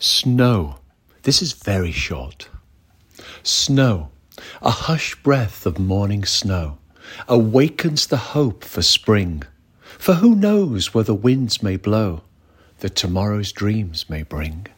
Snow. This is very short. Snow, a hush breath of morning snow, awakens the hope for spring. For who knows where the winds may blow, that tomorrow's dreams may bring?